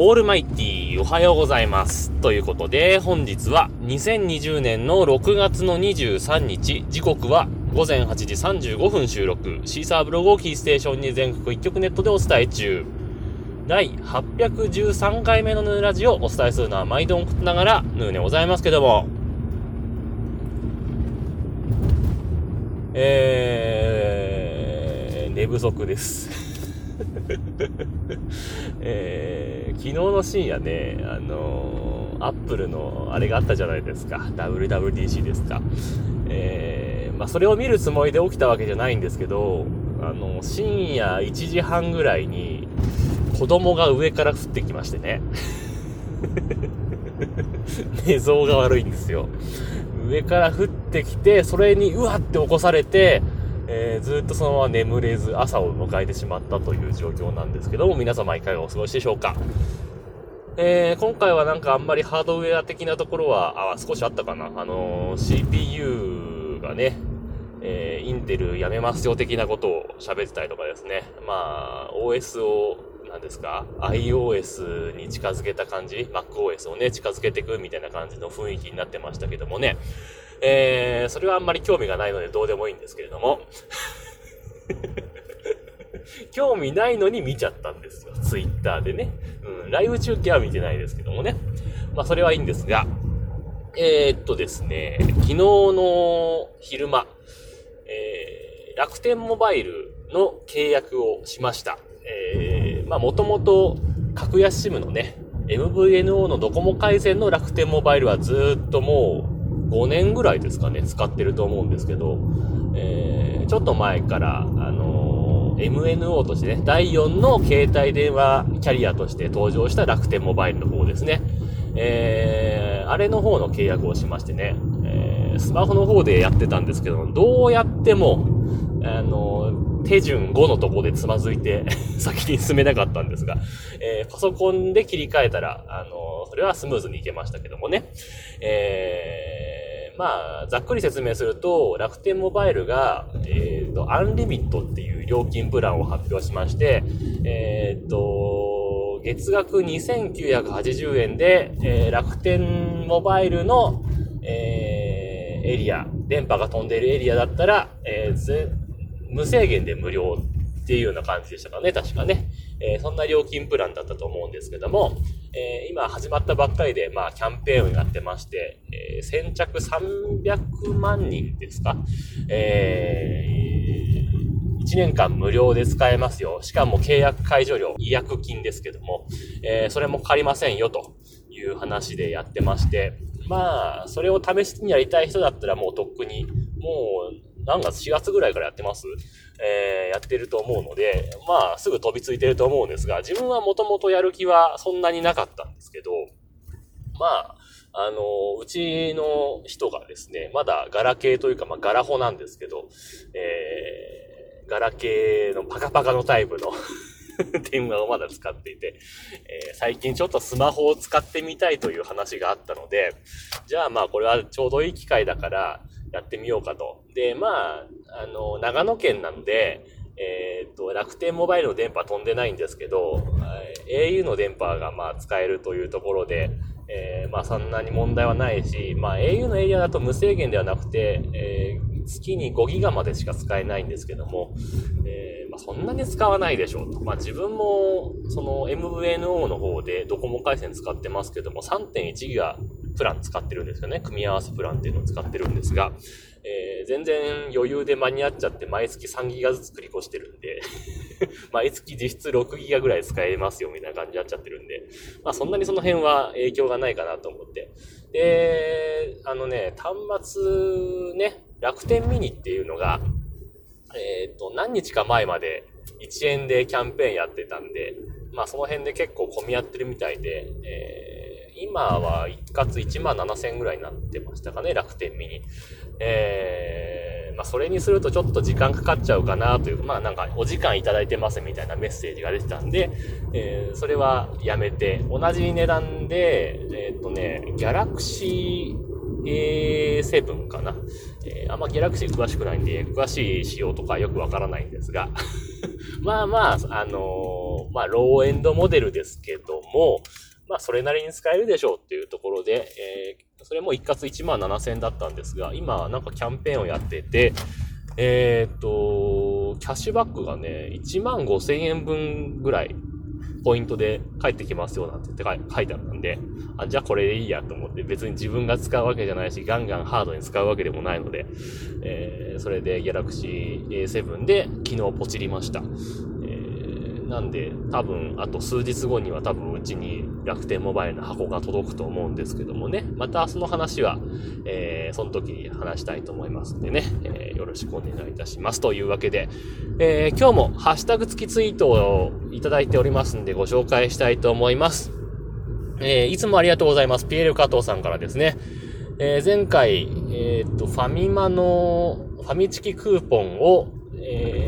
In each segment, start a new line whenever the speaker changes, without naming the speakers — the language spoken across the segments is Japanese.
オールマイティーおはようございます。ということで、本日は2020年の6月の23日、時刻は午前8時35分収録、シーサーブログをキーステーションに全国一曲ネットでお伝え中。第813回目のヌーラジオをお伝えするのは毎度送ってながら、ヌーでございますけども、えー、寝不足です。えー、昨日の深夜ね、あのー、アップルのあれがあったじゃないですか。WWDC ですか。えー、まあ、それを見るつもりで起きたわけじゃないんですけど、あの、深夜1時半ぐらいに、子供が上から降ってきましてね。寝相が悪いんですよ。上から降ってきて、それにうわって起こされて、えー、ずっとそのまま眠れず朝を迎えてしまったという状況なんですけども、皆様いかがお過ごしでしょうか。えー、今回はなんかあんまりハードウェア的なところは、あ、少しあったかな。あのー、CPU がね、えー、インテルやめますよ的なことを喋ってたりとかですね。まあ、OS を、何ですか ?iOS に近づけた感じ ?MacOS をね、近づけていくみたいな感じの雰囲気になってましたけどもね。えー、それはあんまり興味がないのでどうでもいいんですけれども。興味ないのに見ちゃったんですよ。ツイッターでね。うん、ライブ中継は見てないですけどもね。まあ、それはいいんですが、えー、っとですね、昨日の昼間、えー、楽天モバイルの契約をしました。えー、まあ、もともと、格安 SIM のね、MVNO のドコモ回線の楽天モバイルはずっともう、5年ぐらいですかね、使ってると思うんですけど、えー、ちょっと前から、あのー、MNO としてね、第4の携帯電話キャリアとして登場した楽天モバイルの方ですね。えー、あれの方の契約をしましてね、えー、スマホの方でやってたんですけど、どうやっても、あの、手順5のとこでつまずいて 先に進めなかったんですが、えー、パソコンで切り替えたら、あの、それはスムーズにいけましたけどもね、えーまあ、ざっくり説明すると、楽天モバイルが、えっ、ー、と、アンリミットっていう料金プランを発表しまして、えっ、ー、と、月額2980円で、えー、楽天モバイルの、え、エリア、電波が飛んでいるエリアだったら、え、無制限で無料っていうような感じでしたかね、確かね。えー、そんな料金プランだったと思うんですけども、えー、今始まったばっかりで、まあ、キャンペーンをやってまして、えー、先着300万人ですかえー、1年間無料で使えますよ。しかも契約解除料、違約金ですけども、え、それも借りませんよという話でやってまして、まあ、それを試しにやりたい人だったらもうとっくに、もう何月 ?4 月ぐらいからやってます？えー、やってると思うので、まあ、すぐ飛びついてると思うんですが、自分はもともとやる気はそんなになかったんですけど、まあ、あの、うちの人がですね、まだガラケーというか、まあ、ガラホなんですけど、えー、ガラケーのパカパカのタイプの 電話をまだ使っていて、えー、最近ちょっとスマホを使ってみたいという話があったので、じゃあまあこれはちょうどいい機会だから、やってみようかと。で、まあ、あの、長野県なので、えっ、と、楽天モバイルの電波飛んでないんですけど、au の電波がまあ使えるというところで、えー、まあそんなに問題はないし、まあ au のエリアだと無制限ではなくて、えー、月に5ギガまでしか使えないんですけども、えー、まあそんなに使わないでしょうと。まあ自分も、その MVNO の方でドコモ回線使ってますけども、3.1ギガプラン使ってるんですよね。組み合わせプランっていうのを使ってるんですが、えー、全然余裕で間に合っちゃって毎月3ギガずつ繰り越してるんで 毎月実質6ギガぐらい使えますよみたいな感じになっちゃってるんで、まあそんなにその辺は影響がないかなと思って。で、あのね、端末ね、楽天ミニっていうのが、えっ、ー、と、何日か前まで1円でキャンペーンやってたんで、まあその辺で結構混み合ってるみたいで、えー今は一括1万7000円ぐらいになってましたかね、楽天ミニ。えー、まあ、それにするとちょっと時間かかっちゃうかなという、まあ、なんか、お時間いただいてますみたいなメッセージが出てたんで、えー、それはやめて、同じ値段で、えー、っとね、ギャラクシー A7 かな。えー、あんまギャラクシー詳しくないんで、詳しい仕様とかよくわからないんですが、まあまあ、あのー、まあ、ローエンドモデルですけども、まあ、それなりに使えるでしょうっていうところで、えー、それも一括1万7000円だったんですが、今、なんかキャンペーンをやってて、えっ、と、キャッシュバックがね、1万5000円分ぐらいポイントで返ってきますよなんて言って書いてあったんで、あ、じゃあこれでいいやと思って別に自分が使うわけじゃないし、ガンガンハードに使うわけでもないので、えー、それで Galaxy A7 で昨日ポチりました。なんで、多分、あと数日後には多分うちに楽天モバイルの箱が届くと思うんですけどもね。またその話は、えー、その時に話したいと思いますんでね。えー、よろしくお願いいたします。というわけで、えー、今日もハッシュタグ付きツイートをいただいておりますんでご紹介したいと思います。えー、いつもありがとうございます。ピエール加藤さんからですね。えー、前回、えっと、ファミマのファミチキクーポンを、えー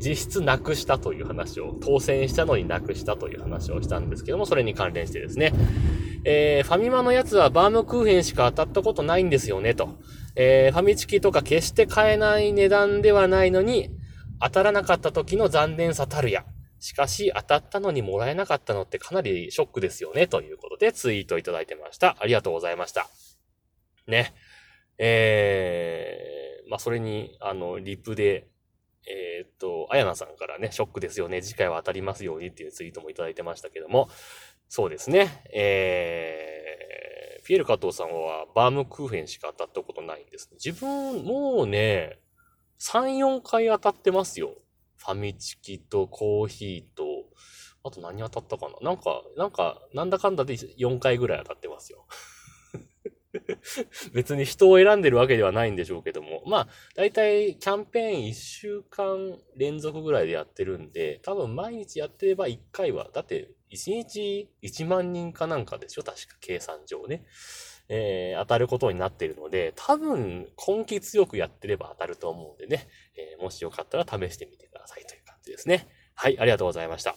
実質なくしたという話を、当選したのになくしたという話をしたんですけども、それに関連してですね、えー、ファミマのやつはバームクーヘンしか当たったことないんですよね、と。えー、ファミチキとか決して買えない値段ではないのに、当たらなかった時の残念さたるや。しかし、当たったのにもらえなかったのってかなりショックですよね、ということでツイートいただいてました。ありがとうございました。ね。えー、まあ、それに、あの、リプで、と、あやなさんからね、ショックですよね。次回は当たりますようにっていうツイートもいただいてましたけども、そうですね。えー、ピエール加藤さんはバームクーヘンしか当たったことないんです。自分、もうね、3、4回当たってますよ。ファミチキとコーヒーと、あと何当たったかななんか、なんか、なんだかんだで4回ぐらい当たってますよ。別に人を選んでるわけではないんでしょうけども。まあ、だいたいキャンペーン1週間連続ぐらいでやってるんで、多分毎日やってれば1回は、だって1日1万人かなんかでしょ確か計算上ね。えー、当たることになっているので、多分根気強くやってれば当たると思うんでね、えー、もしよかったら試してみてくださいという感じですね。はい、ありがとうございました。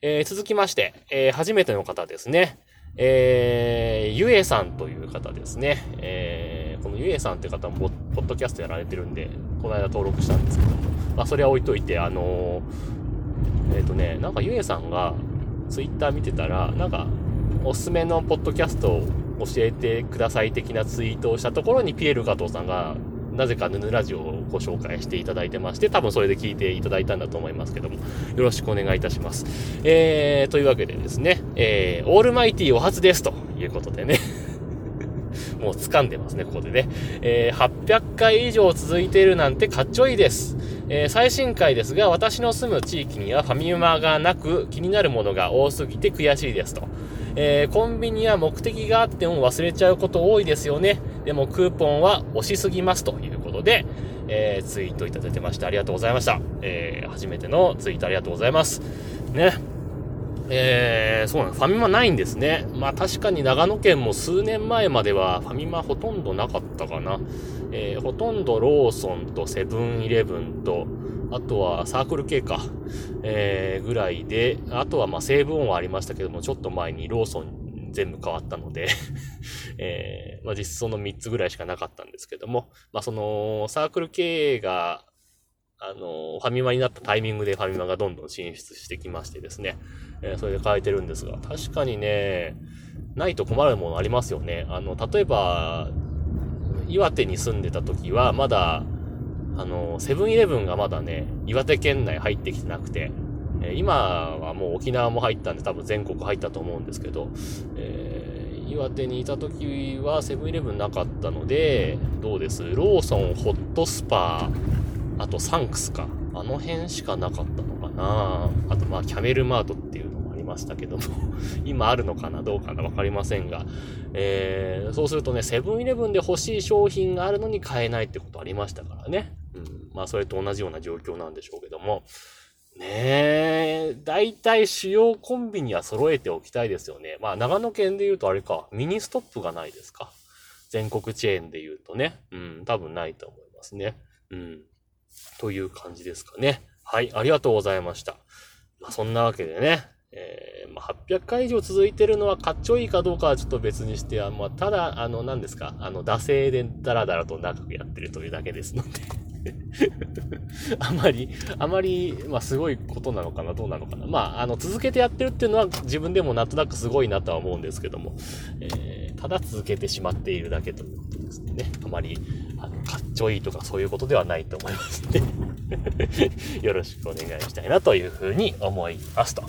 えー、続きまして、えー、初めての方ですね。えー、ゆえさんという方ですね。えー、このゆえさんって方も、ポッドキャストやられてるんで、この間登録したんですけども、まあ、それは置いといて、あのー、えっ、ー、とね、なんかゆえさんが、ツイッター見てたら、なんか、おすすめのポッドキャストを教えてください的なツイートをしたところに、ピエール加藤さんが、なぜかヌヌラジオをご紹介していただいてまして、多分それで聞いていただいたんだと思いますけども、よろしくお願いいたします。えー、というわけでですね、えー、オールマイティお初ですということでね、もう掴んでますね、ここでね。えー、800回以上続いているなんてかっちょいいです。えー、最新回ですが、私の住む地域にはファミマがなく、気になるものが多すぎて悔しいですと。えー、コンビニは目的があっても忘れちゃうこと多いですよね。でもクーポンは押しすぎますということで、えー、ツイートいただいてましてありがとうございました。えー、初めてのツイートありがとうございます。ね。えー、そうなんファミマないんですね。まあ確かに長野県も数年前まではファミマほとんどなかったかな。えー、ほとんどローソンとセブンイレブンと、あとはサークル系か、えー、ぐらいで、あとはまあセーブオンはありましたけども、ちょっと前にローソン全部変わったので えー、まあ実質その3つぐらいしかなかったんですけども、まあそのサークル系が、あの、ファミマになったタイミングでファミマがどんどん進出してきましてですね、えー、それで変えてるんですが、確かにね、ないと困るものありますよね。あの、例えば、岩手に住んでた時は、まだ、あの、セブンイレブンがまだね、岩手県内入ってきてなくて、え今はもう沖縄も入ったんで多分全国入ったと思うんですけど、えー、岩手にいた時はセブンイレブンなかったので、どうです？ローソン、ホットスパー、あとサンクスか。あの辺しかなかったのかなあとまあキャメルマートっていうのもありましたけども 今あるのかな？どうかな？わかりませんが、えー、そうするとね、セブンイレブンで欲しい商品があるのに買えないってことありましたからね。うん。まあそれと同じような状況なんでしょうけども。ねえ、大体主要コンビニは揃えておきたいですよね。まあ長野県で言うとあれか、ミニストップがないですか。全国チェーンで言うとね。うん、多分ないと思いますね。うん。という感じですかね。はい、ありがとうございました。まあそんなわけでね、えー、まあ800回以上続いてるのはかっちょいいかどうかはちょっと別にしては、まあ、ただ、あの、何ですか、あの、惰性でダラダラと長くやってるというだけですので あまり、あまり、まあ、すごいことなのかな、どうなのかな。まあ、あの、続けてやってるっていうのは自分でもなんとなくすごいなとは思うんですけども、えー、ただ続けてしまっているだけということですね。あまり、あの、かっちょいいとかそういうことではないと思いますね。よろしくお願いしたいなというふうに思いますと。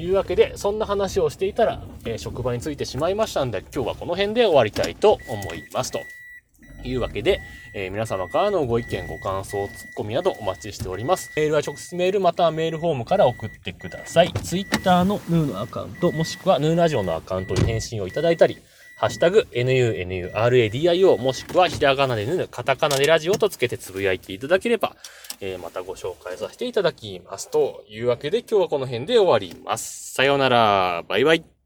いうわけで、そんな話をしていたら、えー、職場についてしまいましたんで、今日はこの辺で終わりたいと思いますと。というわけで、えー、皆様からのご意見、ご感想、ツッコミなどお待ちしております。メールは直接メールまたはメールフォームから送ってください。Twitter のヌーのアカウント、もしくはヌーラジオのアカウントに返信をいただいたり、ハッシュタグ、nunuradio、もしくはひらがなでぬぬ、カタカナでラジオとつけてつぶやいていただければ、えー、またご紹介させていただきます。というわけで今日はこの辺で終わります。さようなら。バイバイ。